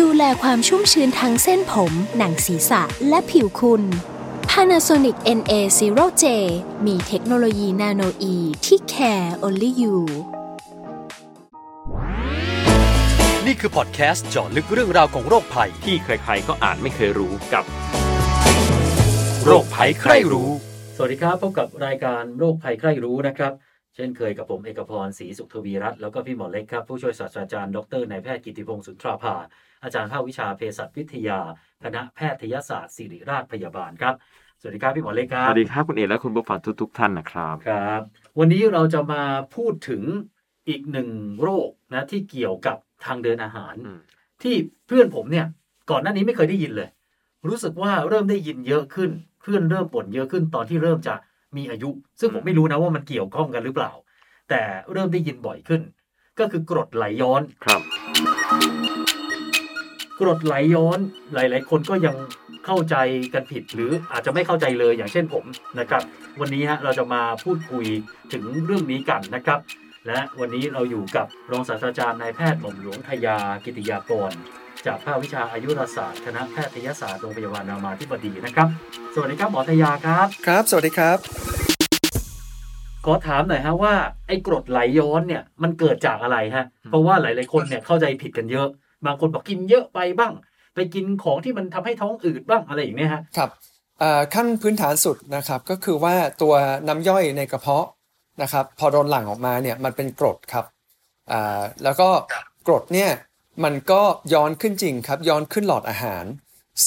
ดูแลความชุ่มชื้นทั้งเส้นผม หนังศีรษะ และผิวคุณ Panasonic NA0J มีเทคโนโลยีนาโนอีที่ care only you นี่คือพอดแคสต์เจาะลึกเรื่องราวของโรคภัย ที่ใครๆก็อ่านไม่เคยรู้กับ โรคภัยใครรู้ สวัสดีครับ พบกับรายการโรคภัยใครรู้นะครับ เช่นเคยกับผมเอกพรศรีสุขทวีรัตน์แล้วก็พี่หมอเล็กครับ ผู้ช่วยศาสตราจารย์ดรนายแพทย์กิติพงศ์สุนทราภา อาจารย์ภาควิชาเภสัชวิทยา คณะแพทยศาสตร์ศิริราชพยาบาลครับ สวัสดีครับพี่หมอเล็กคสรับวัสดีครับคุณเอกและคุณผู้ฟังทุกๆท่านนะครับครับ วันนี้เราจะมาพูดถึงอีกหนึ่งโรคนะที่เกี่ยวกับทางเดินอาหารอืมที่เพื่อนผมเนี่ยก่อนหน้านี้ไม่เคยได้ยินเลย รู้สึกว่าเริ่มได้ยินเยอะขึ้นเพื่อนเริ่มบ่นเยอะขึ้นตอนที่เริ่มจะมีอายุ ซึ่งผมไม่รู้นะว่ามันเกี่ยวข้องกันหรือเปล่า แต่เริ่มได้ยินบ่อยขึ้น ก็คือกรดไหลย้อนครับ กรดไหลย้อนหลาย ๆ คนก็ยังเข้าใจกันผิดหรืออาจจะไม่เข้าใจเลยอย่างเช่นผมนะครับ วันนี้ฮะเราจะมาพูดคุยถึงเรื่องนี้กันนะครับ และวันนี้เราอยู่กับรองศาสตราจารย์นายแพทย์หม่อมหลวงทยากิติยากร จากภาควิชาอายุรศาสตร์คณะแพทยศาสตร์โรงพยาบาลรามาธิบดีนะครับ สวัสดีครับหมอทยาครับ ครับ สวัสดีครับ ขอถามหน่อยฮะว่าไอ้กรดไหลย้อนเนี่ยมันเกิดจากอะไรฮะเพราะว่าหลาย ๆ คนเนี่ยเข้าใจผิดกันเยอะ บางคนบอกกินเยอะไปบ้าง ไปกินของที่มันทำให้ท้องอืดบ้างอะไรอย่างเนี้ยฮะครับขั้นพื้นฐานสุดนะครับก็คือว่าตัวน้ำย่อยในกระเพาะนะครับพอโดนหลั่งออกมาเนี่ยมันเป็นกรดครับแล้วก็กรดเนี่ยมันก็ย้อนขึ้นจริงครับย้อนขึ้นหลอดอาหาร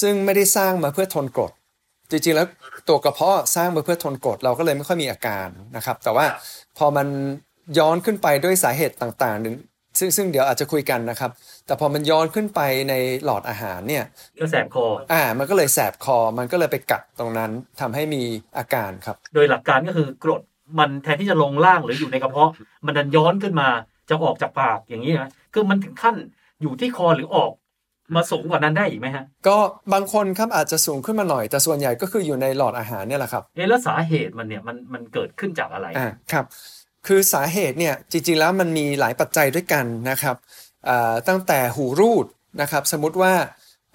ซึ่งไม่ได้สร้างมาเพื่อทนกรด จริงๆแล้วตัวกระเพาะสร้างมาเพื่อทนกรดเราก็เลยไม่ค่อยมีอาการนะครับ แต่ว่าพอมันย้อนขึ้นไปด้วยสาเหตุต่างๆหนึ่ง ซึ่งซึ่งเดี๋ยวอาจจะคุยกันนะครับ แต่พอมันย้อนขึ้นไปในหลอดอาหารเนี่ยก็แสบคออ่า มันก็เลยแสบคอ มันก็เลยไปกัดตรงนั้นทำให้มีอาการครับ โดยหลักการก็คือกรดมันแทนที่จะลงล่างหรืออยู่ในกระเพาะ มันดันย้อนขึ้นมาจะออกจากปากอย่างนี้นะคือมันถึงขั้นอยู่ที่คอหรือออกมาสูงกว่านั้นได้อีกไหมฮะ ก็บางคนครับอาจจะสูงขึ้นมาหน่อย แต่ส่วนใหญ่ก็คืออยู่ในหลอดอาหารเนี่ยแหละครับเอะแล้วสาเหตุมันเนี่ยมันมันเกิดขึ้นจากอะไรอ่าครับ คือสาเหตุเนี่ยจริงๆแล้วมันมีหลายปัจจัยด้วยกันนะครับอ่าตั้งแต่หูรูดนะครับสมมุติว่า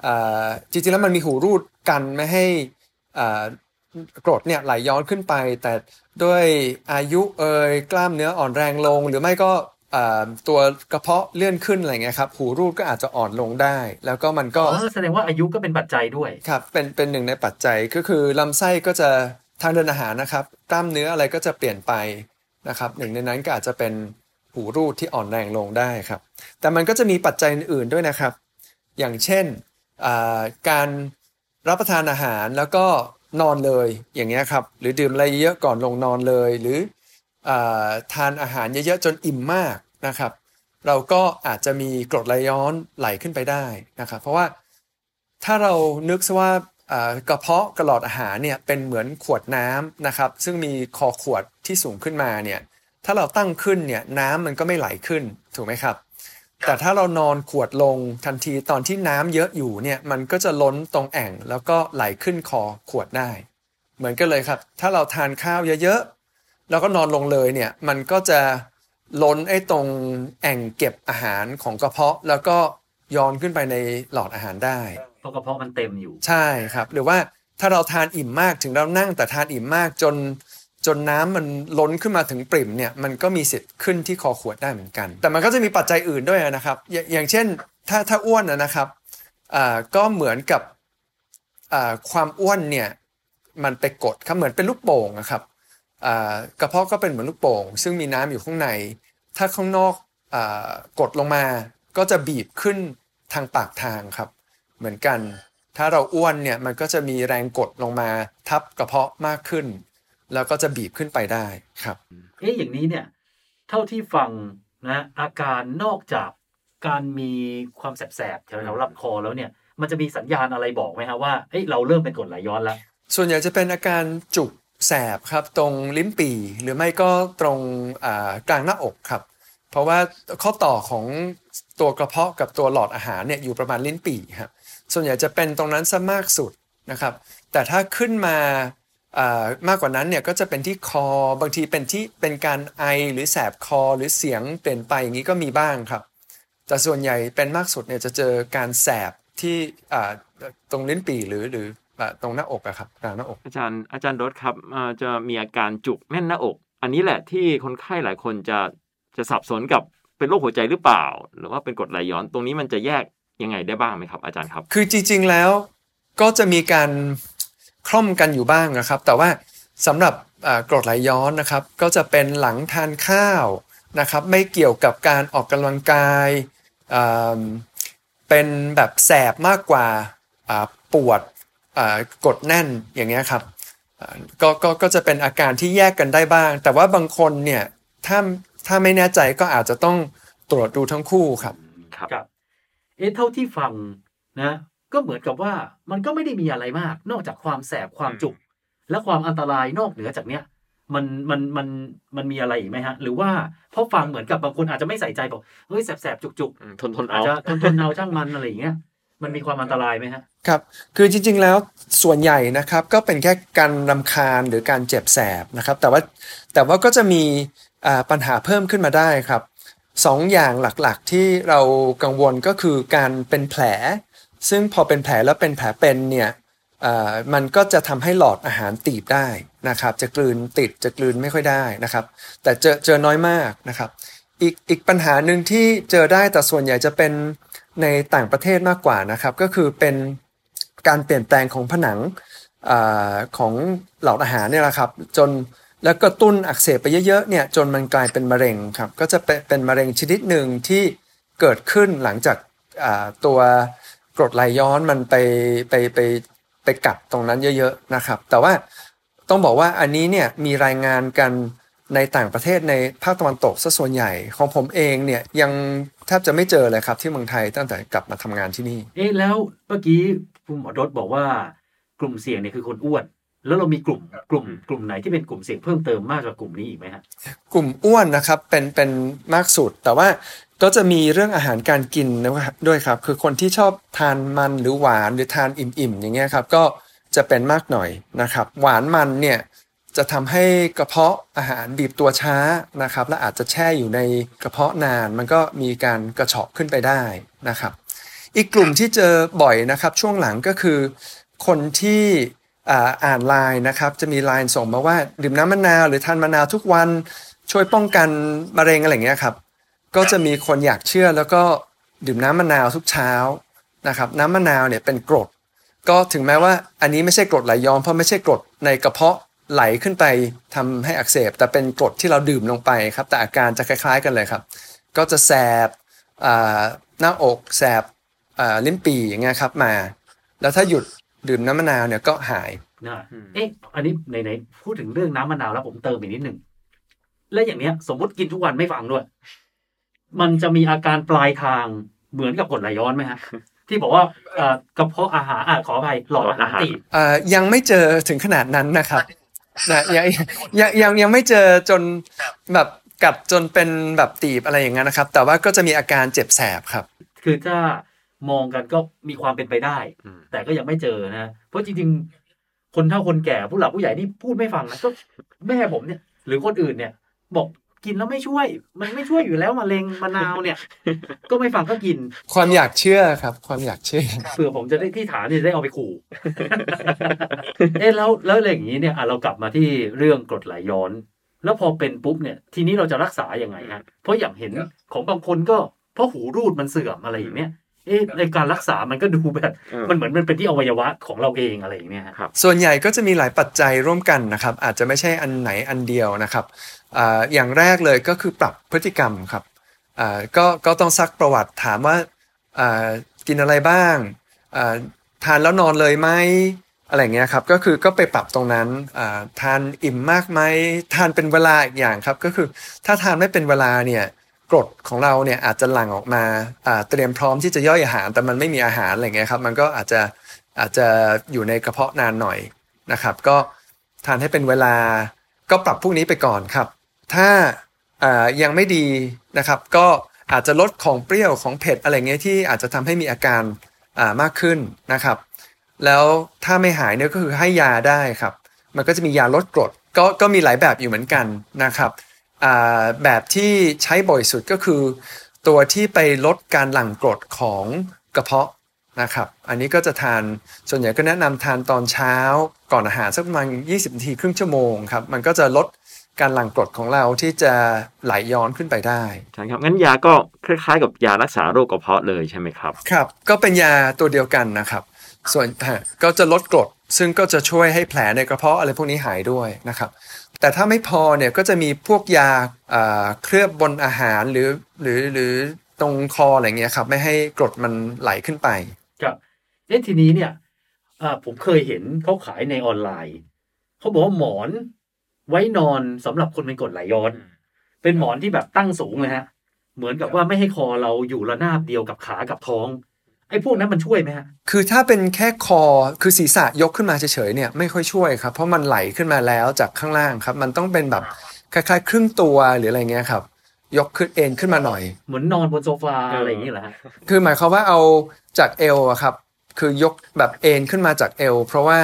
อ่าจริงๆแล้วมันมีหูรูดกันไม่ให้อ่ากรดเนี่ยไหลย้อนขึ้นไป แต่ด้วยอายุเอ่ยกล้ามเนื้ออ่อนแรงลง หรือไม่ก็อ่าตัวกระเพาะเลื่อนขึ้นอะไรเงี้ยครับหูรูดก็อาจจะอ่อนลงได้ แล้วก็มันก็อ๋อแสดงว่าอายุก็เป็นปัจจัยด้วยครับเป็นเป็นหนึ่งในปัจจัยก็คือลำไส้ก็จะทางเดินอาหารนะครับกล้ามเนื้ออะไรก็จะเปลี่ยนไป นะครับหนึ่งในนั้นก็อาจจะเป็นหูรูดที่อ่อนแรงลงได้ครับ แต่มันก็จะมีปัจจัยอื่นๆด้วยนะครับ อย่างเช่นการรับประทานอาหารแล้วก็นอนเลยอย่างเงี้ยครับหรือดื่มอะไรเยอะก่อนลงนอนเลย หรืออทานอาหารเยอะๆจนอิ่มมากนะครับ เราก็อาจจะมีกรดไหลย้อนไหลขึ้นไปได้นะครับ เพราะว่าถ้าเรานึกซะว่า กระเพาะกระหลอดอาหารเนี่ยเป็นเหมือนขวดน้ำนะครับ ซึ่งมีคอขวดที่สูงขึ้นมาเนี่ยถ้าเราตั้งขึ้นเนี่ยน้ำมันก็ไม่ไหลขึ้นถูกไหมครับ แต่ถ้าเรานอนขวดลงทันทีตอนที่น้ำเยอะอยู่เนี่ยมันก็จะล้นตรงแอ่งแล้วก็ไหลขึ้นคอขวดได้ เหมือนกันเลยครับ ถ้าเราทานข้าวเยอะๆแล้วก็นอนลงเลยเนี่ยมันก็จะล้นไอ้ตรงแอ่งเก็บอาหารของกระเพาะ แล้วก็ย้อนขึ้นไปในหลอดอาหารได้ เพราะกระเพาะมันเต็มอยู่ ใช่ครับ หรือว่าถ้าเราทานอิ่มมากถึงเรานั่งแต่ทานอิ่มมากจนจนน้ำมันล้นขึ้นมาถึงปริ่มเนี่ยมันก็มีสิทธิ์ขึ้นที่คอขวดได้เหมือนกัน แต่มันก็จะมีปัจจัยอื่นด้วยนะครับ อย่างอย่างเช่นถ้าถ้าอ้วนนะครับอ่าก็เหมือนกับอ่าความอ้วนเนี่ยมันไปกดครับเหมือนเป็นลูกโป่งนะครับอ่ากระเพาะก็เป็นเหมือนลูกโป่ง ซึ่งมีน้ำอยู่ข้างใน ถ้าข้างนอกอ่ากดลงมาก็จะบีบขึ้นทางปากทางครับ เหมือนกัน ถ้าเราอ้วนเนี่ยมันก็จะมีแรงกดลงมาทับกระเพาะมากขึ้น แล้วก็จะบีบขึ้นไปได้ครับ เอ๊ะอย่างนี้เนี่ยเท่าที่ฟังนะอาการนอกจากการมีความแสบๆแถวๆลำคอแล้วเนี่ย มันจะมีสัญญาณอะไรบอกไหมฮะว่าเอ้ยเราเริ่มเป็นกรดไหลย้อนแล้ว ส่วนใหญ่จะเป็นอาการจุกแสบครับตรงลิ้นปี่หรือไม่ก็ตรงอ่ากลางหน้าอกครับ เพราะว่าข้อต่อของตัวกระเพาะกับตัวหลอดอาหารเนี่ยอยู่ประมาณลิ้นปี่ครับ ส่วนใหญ่จะเป็นตรงนั้นซะมากสุดนะครับ แต่ถ้าขึ้นมามากกว่านั้นเนี่ยก็จะเป็นที่คอบางทีเป็นที่เป็นการไอหรือแสบคอหรือเสียงเปลี่ยนไปอย่างนี้ก็มีบ้างครับ แต่ส่วนใหญ่เป็นมากสุดเนี่ยจะเจอการแสบที่ตรงลิ้นปี่หรือหรือตรงหน้าอกอะครับกลางหน้าอก อาจารย์อาจารย์รถครับจะมีอาการจุกแน่นหน้าอก อันนี้แหละที่คนไข้หลายคนจะจะสับสนกับเป็นโรคหัวใจหรือเปล่า หรือว่าเป็นกรดไหลย้อนตรงนี้มันจะแยก ยังไงได้บ้างไหมครับอาจารย์ครับ คือจริง ๆแล้วก็จะมีการคล่อมกันอยู่บ้างนะครับ แต่ว่าสำหรับอ่ากรดไหลย้อนนะครับ ก็จะเป็นหลังทานข้าวนะครับ ไม่เกี่ยวกับการออกกำลังกายอ่าเป็นแบบแสบมากกว่าอ่าปวดอ่ากดแน่นอย่างเงี้ยครับอ่าก็ก็ก็จะเป็นอาการที่แยกกันได้บ้าง แต่ว่าบางคนเนี่ยถ้าถ้าไม่แน่ใจก็อาจจะต้องตรวจดูทั้งคู่ครับครับครับ เอ๊ะเท่าที่ฟังนะ ก็เหมือนกับว่ามันก็ไม่ได้มีอะไรมาก นอกจากความแสบความจุก และความอันตรายนอกเหนือจากเนี้ยมันมันมันมันมีอะไรอีกไหมฮะ หรือว่าเพราะฟังเหมือนกับบางคนอาจจะไม่ใส่ใจบอกเฮ้ยแสบแสบจุกจุกอืมทนทนๆอาเอาจจะทนทนเอาช่างมันอะไรอย่างเงี้ยมันมีความอันตรายไหมฮะครับคือจริง ๆ แล้วส่วนใหญ่นะครับก็เป็นแค่การรำคาญหรือการเจ็บแสบนะครับ แต่ว่าแต่ว่าก็จะมีอ่าปัญหาเพิ่มขึ้นมาได้ครับ สองอย่างหลักๆ ที่เรากังวลก็คือการเป็นแผล ซึ่งพอเป็นแผลแล้วเป็นแผลเป็นเนี่ยมันก็จะทำให้หลอดอาหารตีบได้นะครับ จะกลืนติดจะกลืนไม่ค่อยได้นะครับ แต่เจอเจอน้อยมากนะครับ อีกอีกปัญหาหนึ่งที่เจอได้แต่ส่วนใหญ่จะเป็นในต่างประเทศมากกว่านะครับ ก็คือเป็นการเปลี่ยนแปลงของผนังอของหลอดอาหารเนี่ยแหละครับ จน แล้วก็ตุ้นอักเสบไปเยอะๆเนี่ยจนมันกลายเป็นมะเร็งครับก็จะเป็นมะเร็งชนิดหนึ่งที่เกิดขึ้นหลังจากตัวกรดไหลย้อนมันไปไปไปไปกัดตรงนั้นเยอะๆนะครับ แต่ว่าต้องบอกว่าอันนี้เนี่ยมีรายงานกันในต่างประเทศในภาคตะวันตกซะส่วนใหญ่ของผมเองเนี่ยยังแทบจะไม่เจอเลยครับที่เมืองไทยตั้งแต่กลับมาทำงานที่นี่ เอ๊ะแล้วเมื่อกี้คุณหมอรถบอกว่ากลุ่มเสี่ยงเนี่ยคือคนอ้วน แล้วเรามีกลุ่มกลุ่มกลุ่มไหนที่เป็นกลุ่มเสี่ยงเพิ่มเติมมากกว่ากลุ่มนี้อีกไหมฮะกลุ่มอ้วนนะครับเป็นเป็นมากสุด แต่ว่าก็จะมีเรื่องอาหารการกินนะครับด้วยครับ คือคนที่ชอบทานมันหรือหวานหรือทานอิ่มๆอย่างเงี้ยครับก็จะเป็นมากหน่อยนะครับ หวานมันเนี่ยจะทำให้กระเพาะอาหารบีบตัวช้านะครับ และอาจจะแช่อยู่ในกระเพาะนาน มันก็มีการกระเฉาะขึ้นไปได้นะครับ อีกกลุ่มที่เจอบ่อยนะครับ ช่วงหลังก็คือ คนที่ อ่านไลน์นะครับจะมีไลน์ส่งมาว่าดื่มน้ำมะนาวหรือทานมะนาวทุกวันช่วยป้องกันมะเร็งอะไรเงี้ยครับก็จะมีคนอยากเชื่อแล้วก็ดื่มน้ำมะนาวทุกเช้านะครับน้ำมะนาวเนี่ยเป็นกรด ก็ถึงแม้ว่าอันนี้ไม่ใช่กรดไหลย้อนเพราะไม่ใช่กรดในกระเพาะไหลขึ้นไปทำให้อักเสบ แต่เป็นกรดที่เราดื่มลงไปครับ แต่อาการจะคล้าย ๆ กันเลยครับ ก็จะแสบหน้าอกแสบลิ้นปี่อย่างเงี้ยครับมา แล้วถ้าหยุด ดื่มน้ำมะนาวเนี่ยก็หายนะเอ๊ะอันนี้ไหนๆพูดถึงเรื่องน้ำมะนาวแล้วผมเติมอีกนิดหนึ่งและอย่างเนี้ย สมมติกินทุกวันไม่ฟังด้วย มันจะมีอาการปลายทางเหมือนกับกรดไหลย้อนไหมฮะที่บอกว่าเอ่อกระเพาะอาหารอ่าขออภัยหลอดอาหารตีบเอ่อยังไม่เจอถึงขนาดนั้นนะครับนะยังยังยังยังไม่เจอจนแบบกัดจนเป็นแบบตีบอะไรอย่างนั้นนะครับ แต่ว่าก็จะมีอาการเจ็บแสบครับ คือถ้า มองกันก็มีความเป็นไปได้อืมแต่ก็ยังไม่เจอนะเพราะจริงๆ คนเฒ่าคนแก่ผู้หลักผู้ใหญ่นี่พูดไม่ฟังนะก็แม่ผมเนี่ย หรือคนอื่นเนี่ย บอกกินแล้วไม่ช่วย มันไม่ช่วยอยู่แล้วมะเร็งมะนาวเนี่ย ก็ไม่ฟังก็กิน ความอยากเชื่อครับ ความอยากเชื่อเผื่อผมจะได้ที่ฐานเนี่ยจะได้เอาไปขู่เอ๊ะแล้วแล้วอะไรอย่างนี้เนี่ยอะเรากลับมาที่เรื่องกรดไหลย้อน แล้วพอเป็นปุ๊บเนี่ย ทีนี้เราจะรักษายังไงฮะเพราะอย่างเห็นของบางคนก็เพราะหูรูดมันเสื่อมอะไรอย่างเนี้ย เอ๊ะในการรักษามันก็ดูแบบเออมันเหมือนมันเป็นที่อวัยวะของเราเองอะไรอย่างเนี้ยฮะครับส่วนใหญ่ก็จะมีหลายปัจจัยร่วมกันนะครับ อาจจะไม่ใช่อันไหนอันเดียวนะครับอ่าอย่างแรกเลยก็คือปรับพฤติกรรมครับอ่าก็ก็ต้องซักประวัติถามว่าอ่ากินอะไรบ้างอ่าทานแล้วนอนเลยไหมอะไรอย่างเงี้ยครับก็คือก็ไปปรับตรงนั้นอ่าทานอิ่มมากไหมทานเป็นเวลาอีกอย่างครับ ก็คือถ้าทานไม่เป็นเวลาเนี่ย กรดของเราเนี่ยอาจจะหลั่งออกมาเตรียมพร้อมที่จะย่อยอาหาร แต่มันไม่มีอาหารอะไรเงี้ยครับมันก็อาจจะอาจจะอยู่ในกระเพาะนานหน่อยนะครับ ก็ทานให้เป็นเวลาก็ปรับพวกนี้ไปก่อนครับ ถ้าายังไม่ดีนะครับ ก็อาจจะลดของเปรี้ยวของเผ็ดอะไรเงี้ยที่อาจจะทำให้มีอาการามากขึ้นนะครับ แล้วถ้าไม่หายเนี่ยก็คือให้ยาได้ครับ มันก็จะมียาลดกรดก็ก็มีหลายแบบอยู่เหมือนกันนะครับ แบบที่ใช้บ่อยสุดก็คือ ตัวที่ไปลดการหลั่งกรดของกระเพาะนะครับ อันนี้ก็จะทานส่วนใหญ่ก็แนะนำทานตอนเช้าก่อนอาหารสักประมาณ 20นาทีครึ่งชั่วโมงครับ มันก็จะลดการหลั่งกรดของเราที่จะไหลย้อนขึ้นไปได้ใช่ครับงั้นยาก็คล้ายๆ กับยารักษาโรคกระเพาะเลยใช่ไหมครับครับ ก็เป็นยาตัวเดียวกันนะครับ ส่วนฮะก็จะลดกรดซึ่งก็จะช่วยให้แผลในกระเพาะอะไรพวกนี้หายด้วยนะครับ แต่ถ้าไม่พอเนี่ยก็จะมีพวกยาเคลือบบนอาหารหรือหรือหรือตรงคออะไรเงี้ยครับ ไม่ให้กรดมันไหลขึ้นไป ครับเอ๊ะทีนี้เนี่ยผมเคยเห็นเขาขายในออนไลน์เขาบอกว่าหมอนไว้นอนสำหรับคนเป็นกรดไหลย้อน เป็นหมอนที่แบบตั้งสูงเลยฮะ เหมือนกับว่าไม่ให้คอเราอยู่ระนาบเดียวกับขากับท้อง ไอ้พวกนั้นมันช่วยไหมฮะ คือถ้าเป็นแค่คอคือศีรษะยกขึ้นมาเฉยๆเนี่ยไม่ค่อยช่วยครับ เพราะมันไหลขึ้นมาแล้วจากข้างล่างครับ มันต้องเป็นแบบคล้ายๆ ครึ่งตัวหรืออะไรเงี้ยครับ ยกขึ้นเอ็นขึ้นมาหน่อย เหมือนนอนบนโซฟาอะไรอย่างนี้เหรอฮะคือหมายความว่าเอาจากเอวอะครับ คือยกแบบเอ็นขึ้นมาจากเอว เพราะว่า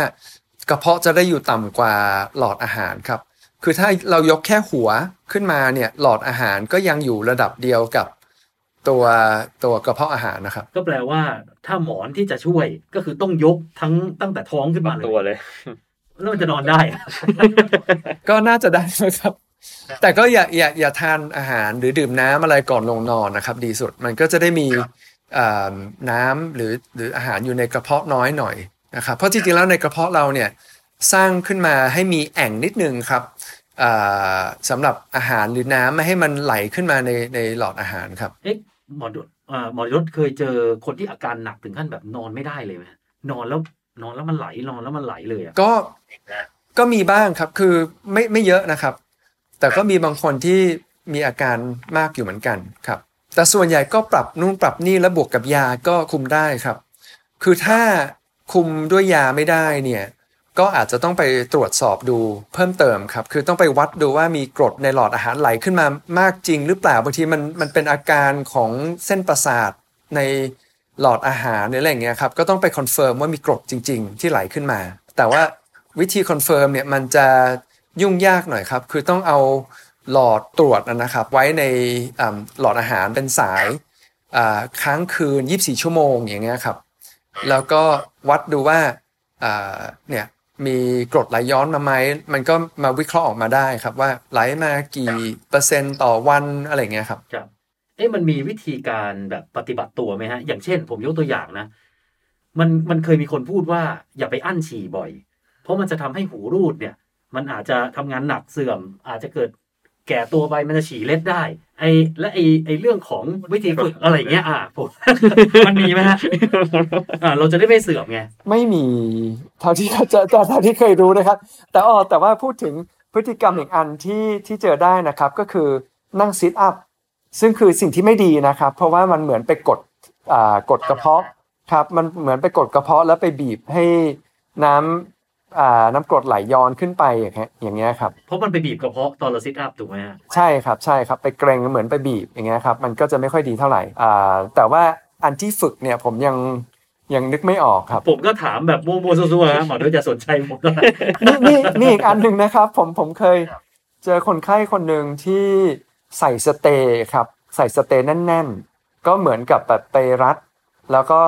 กระเพาะจะได้อยู่ต่ำกว่าหลอดอาหารครับ คือถ้าเรายกแค่หัวขึ้นมาเนี่ยหลอดอาหารก็ยังอยู่ระดับเดียวกับ ตัวตัวกระเพาะอาหารนะครับ ก็แปลว่า ถ้าหมอนที่จะช่วยก็คือต้องยกทั้งตั้งแต่ท้องขึ้นมาเลยตัวเลยแล้วมันจะนอนได้อะก็น่าจะได้นะครับ แต่ก็อย่าอย่าอย่าทานอาหารหรือดื่มน้ำอะไรก่อนลงนอนนะครับ ดีสุดมันก็จะได้มีอ่าน้ำหรือหรืออาหารอยู่ในกระเพาะน้อยหน่อยนะครับ เพราะจริงๆแล้วในกระเพาะเราเนี่ยสร้างขึ้นมาให้มีแอ่งนิดนึงครับอ่าสำหรับอาหารหรือน้ำไม่ให้มันไหลขึ้นมาในในหลอดอาหารครับเอ๊ะ หมอดอ่าหมอดเคยเจอคนที่อาการหนักถึงขั้นแบบนอนไม่ได้เลยไหมนอนแล้วนอนแล้วมันไหลนอนแล้วมันไหลเลยอะก็ก็มีบ้างครับคือไม่ไม่เยอะนะครับ แต่ก็มีบางคนที่มีอาการมากอยู่เหมือนกันครับ แต่ส่วนใหญ่ก็ปรับนู่นปรับนี่แล้วบวกกับยาก็คุมได้ครับ คือถ้าคุมด้วยยาไม่ได้เนี่ย ก็อาจจะต้องไปตรวจสอบดูเพิ่มเติมครับ คือต้องไปวัดดูว่ามีกรดในหลอดอาหารไหลขึ้นมามากจริงหรือเปล่าบางทีมันมันเป็นอาการของเส้นประสาทในหลอดอาหารหรืออะไรเงี้ยครับก็ต้องไป confirm ว่ามีกรดจริง ๆ ที่ไหลขึ้นมา แต่ว่าวิธี confirm เนี่ยมันจะยุ่งยากหน่อยครับ คือต้องเอาหลอดตรวจนะครับ ไว้ในหลอดอาหารเป็นสายค้างคืน 24 ชั่วโมงอย่างเงี้ยครับ แล้วก็วัดดูว่าเนี่ย มีกรดไหลย้อนมาไหมมันก็มาวิเคราะห์ออกมาได้ครับ ว่าไหลมากี่เปอร์เซ็นต์ต่อวันอะไรเงี้ยครับครับเอ๊ะมันมีวิธีการแบบปฏิบัติตัวไหมฮะ อย่างเช่น ผมยกตัวอย่างนะ มันมันเคยมีคนพูดว่า อย่าไปอั้นฉี่บ่อย เพราะมันจะทำให้หูรูดเนี่ย มันอาจจะทำงานหนักเสื่อม อาจจะเกิด แก่ตัวไปมันจะฉี่เล็ดได้ ไอและไอไอเรื่องของวิธีฝึกอะไรอย่างเงี้ยอะผมมันมีไหมฮะอ่าเราจะได้ไม่เสื่อมไงไม่มีเท่าที่เจอเท่าที่เคยรู้นะครับ แต่อ๋อแต่ว่าพูดถึงพฤติกรรมอีกอันที่ที่เจอได้นะครับ ก็คือนั่งซิทอัพซึ่งคือสิ่งที่ไม่ดีนะครับ เพราะว่ามันเหมือนไปกดอ่ากดกระเพาะครับ มันเหมือนไปกดกระเพาะแล้วไปบีบให้น้ำอ่า น้ำกรดไหลย้อนขึ้นไปอย่างเงี้ยอย่างเงี้ยครับเพราะมันไปบีบกระเพาะตอนเราซิทอัพถูกไหมฮะใช่ครับใช่ครับไปเกรงเหมือนไปบีบอย่างเงี้ยครับมันก็จะไม่ค่อยดีเท่าไหร่อ่าแต่ว่าอันที่ฝึกเนี่ยผมยังยังนึกไม่ออกครับ ผมก็ถามแบบมั่วๆซั่วๆนะหมอด้วยจะสนใจผมก็นี่นี่นี่อีกอันหนึ่งนะครับ ผมผมเคย เจอคนไข้คนหนึ่งที่ใส่สเตย์ครับ ใส่สเตย์แน่น ๆ ก็เหมือนกับแบบไปรัด แล้วก็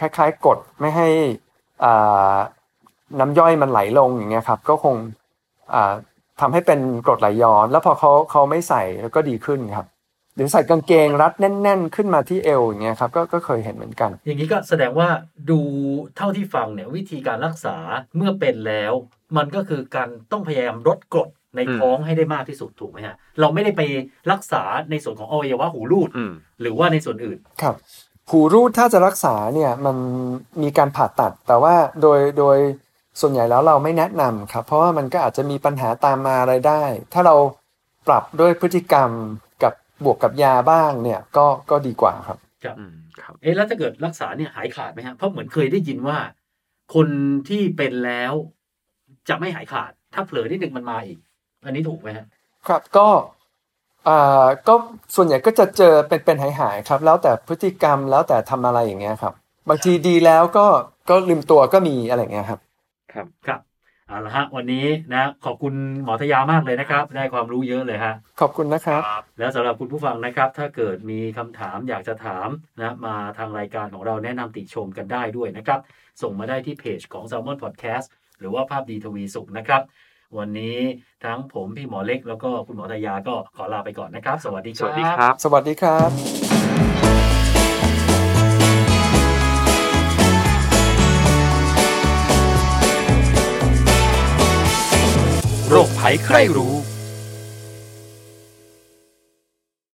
คล้ายๆกดไม่ให้อ่า น้ำย่อยมันไหลลงอย่างเงี้ยครับก็คงอ่าทำให้เป็นกรดไหลย้อน แล้วพอเขาเขาไม่ใส่แล้วก็ดีขึ้นครับ หรือใส่กางเกงรัดแน่น ๆ ขึ้นมาที่เอวอย่างเงี้ยครับก็ก็เคยเห็นเหมือนกัน อย่างนี้ก็แสดงว่าดูเท่าที่ฟังเนี่ยวิธีการรักษาเมื่อเป็นแล้ว มันก็คือการต้องพยายามลดกรดในอืมท้องให้ได้มากที่สุดถูกไหมฮะเราไม่ได้ไปรักษาในส่วนของอวัยวะหูรูดอืมหรือว่าในส่วนอื่นครับ หูรูดถ้าจะรักษาเนี่ยมันมีการผ่าตัดแต่ว่าโดยโดย ส่วนใหญ่แล้วเราไม่แนะนำครับ เพราะว่ามันก็อาจจะมีปัญหาตามมาอะไรได้ ถ้าเราปรับด้วยพฤติกรรมกับบวกกับยาบ้างเนี่ยก็ก็ดีกว่าครับครับอืมครับเอ๊ะแล้วถ้าเกิดรักษาเนี่ยหายขาดไหมฮะเพราะเหมือนเคยได้ยินว่า คนที่เป็นแล้ว จะไม่หายขาด ถ้าเผลอนิดนึงมันมาอีก อันนี้ถูกไหมฮะครับก็อ่าก็ส่วนใหญ่ก็จะเจอเป็นเป็นหายหายๆครับ แล้วแต่พฤติกรรมแล้วแต่ทำอะไรอย่างเงี้ยครับ บางทีดีแล้วก็ก็ลืมตัวก็มีอะไรอย่างเงี้ยครับ ครับครับเอาละฮะวันนี้นะขอบคุณหมอทยามากเลยนะครับ ได้ความรู้เยอะเลยฮะขอบคุณนะครับ แล้วสำหรับคุณผู้ฟังนะครับ ถ้าเกิดมีคำถามอยากจะถามนะมาทางรายการของเราแนะนำติชมกันได้ด้วยนะครับ ส่งมาได้ที่เพจของ s ซ l m o n Podcast หรือว่าภาพดีทวีสุขนะครับ วันนี้ทั้งผมพี่หมอเล็ก แล้วก็คุณหมอทยาก็ขอลาไปก่อนนะครับ สวัสดีคสรับวัสดีครับ สวัสดีครับ โรคภัยใครรู้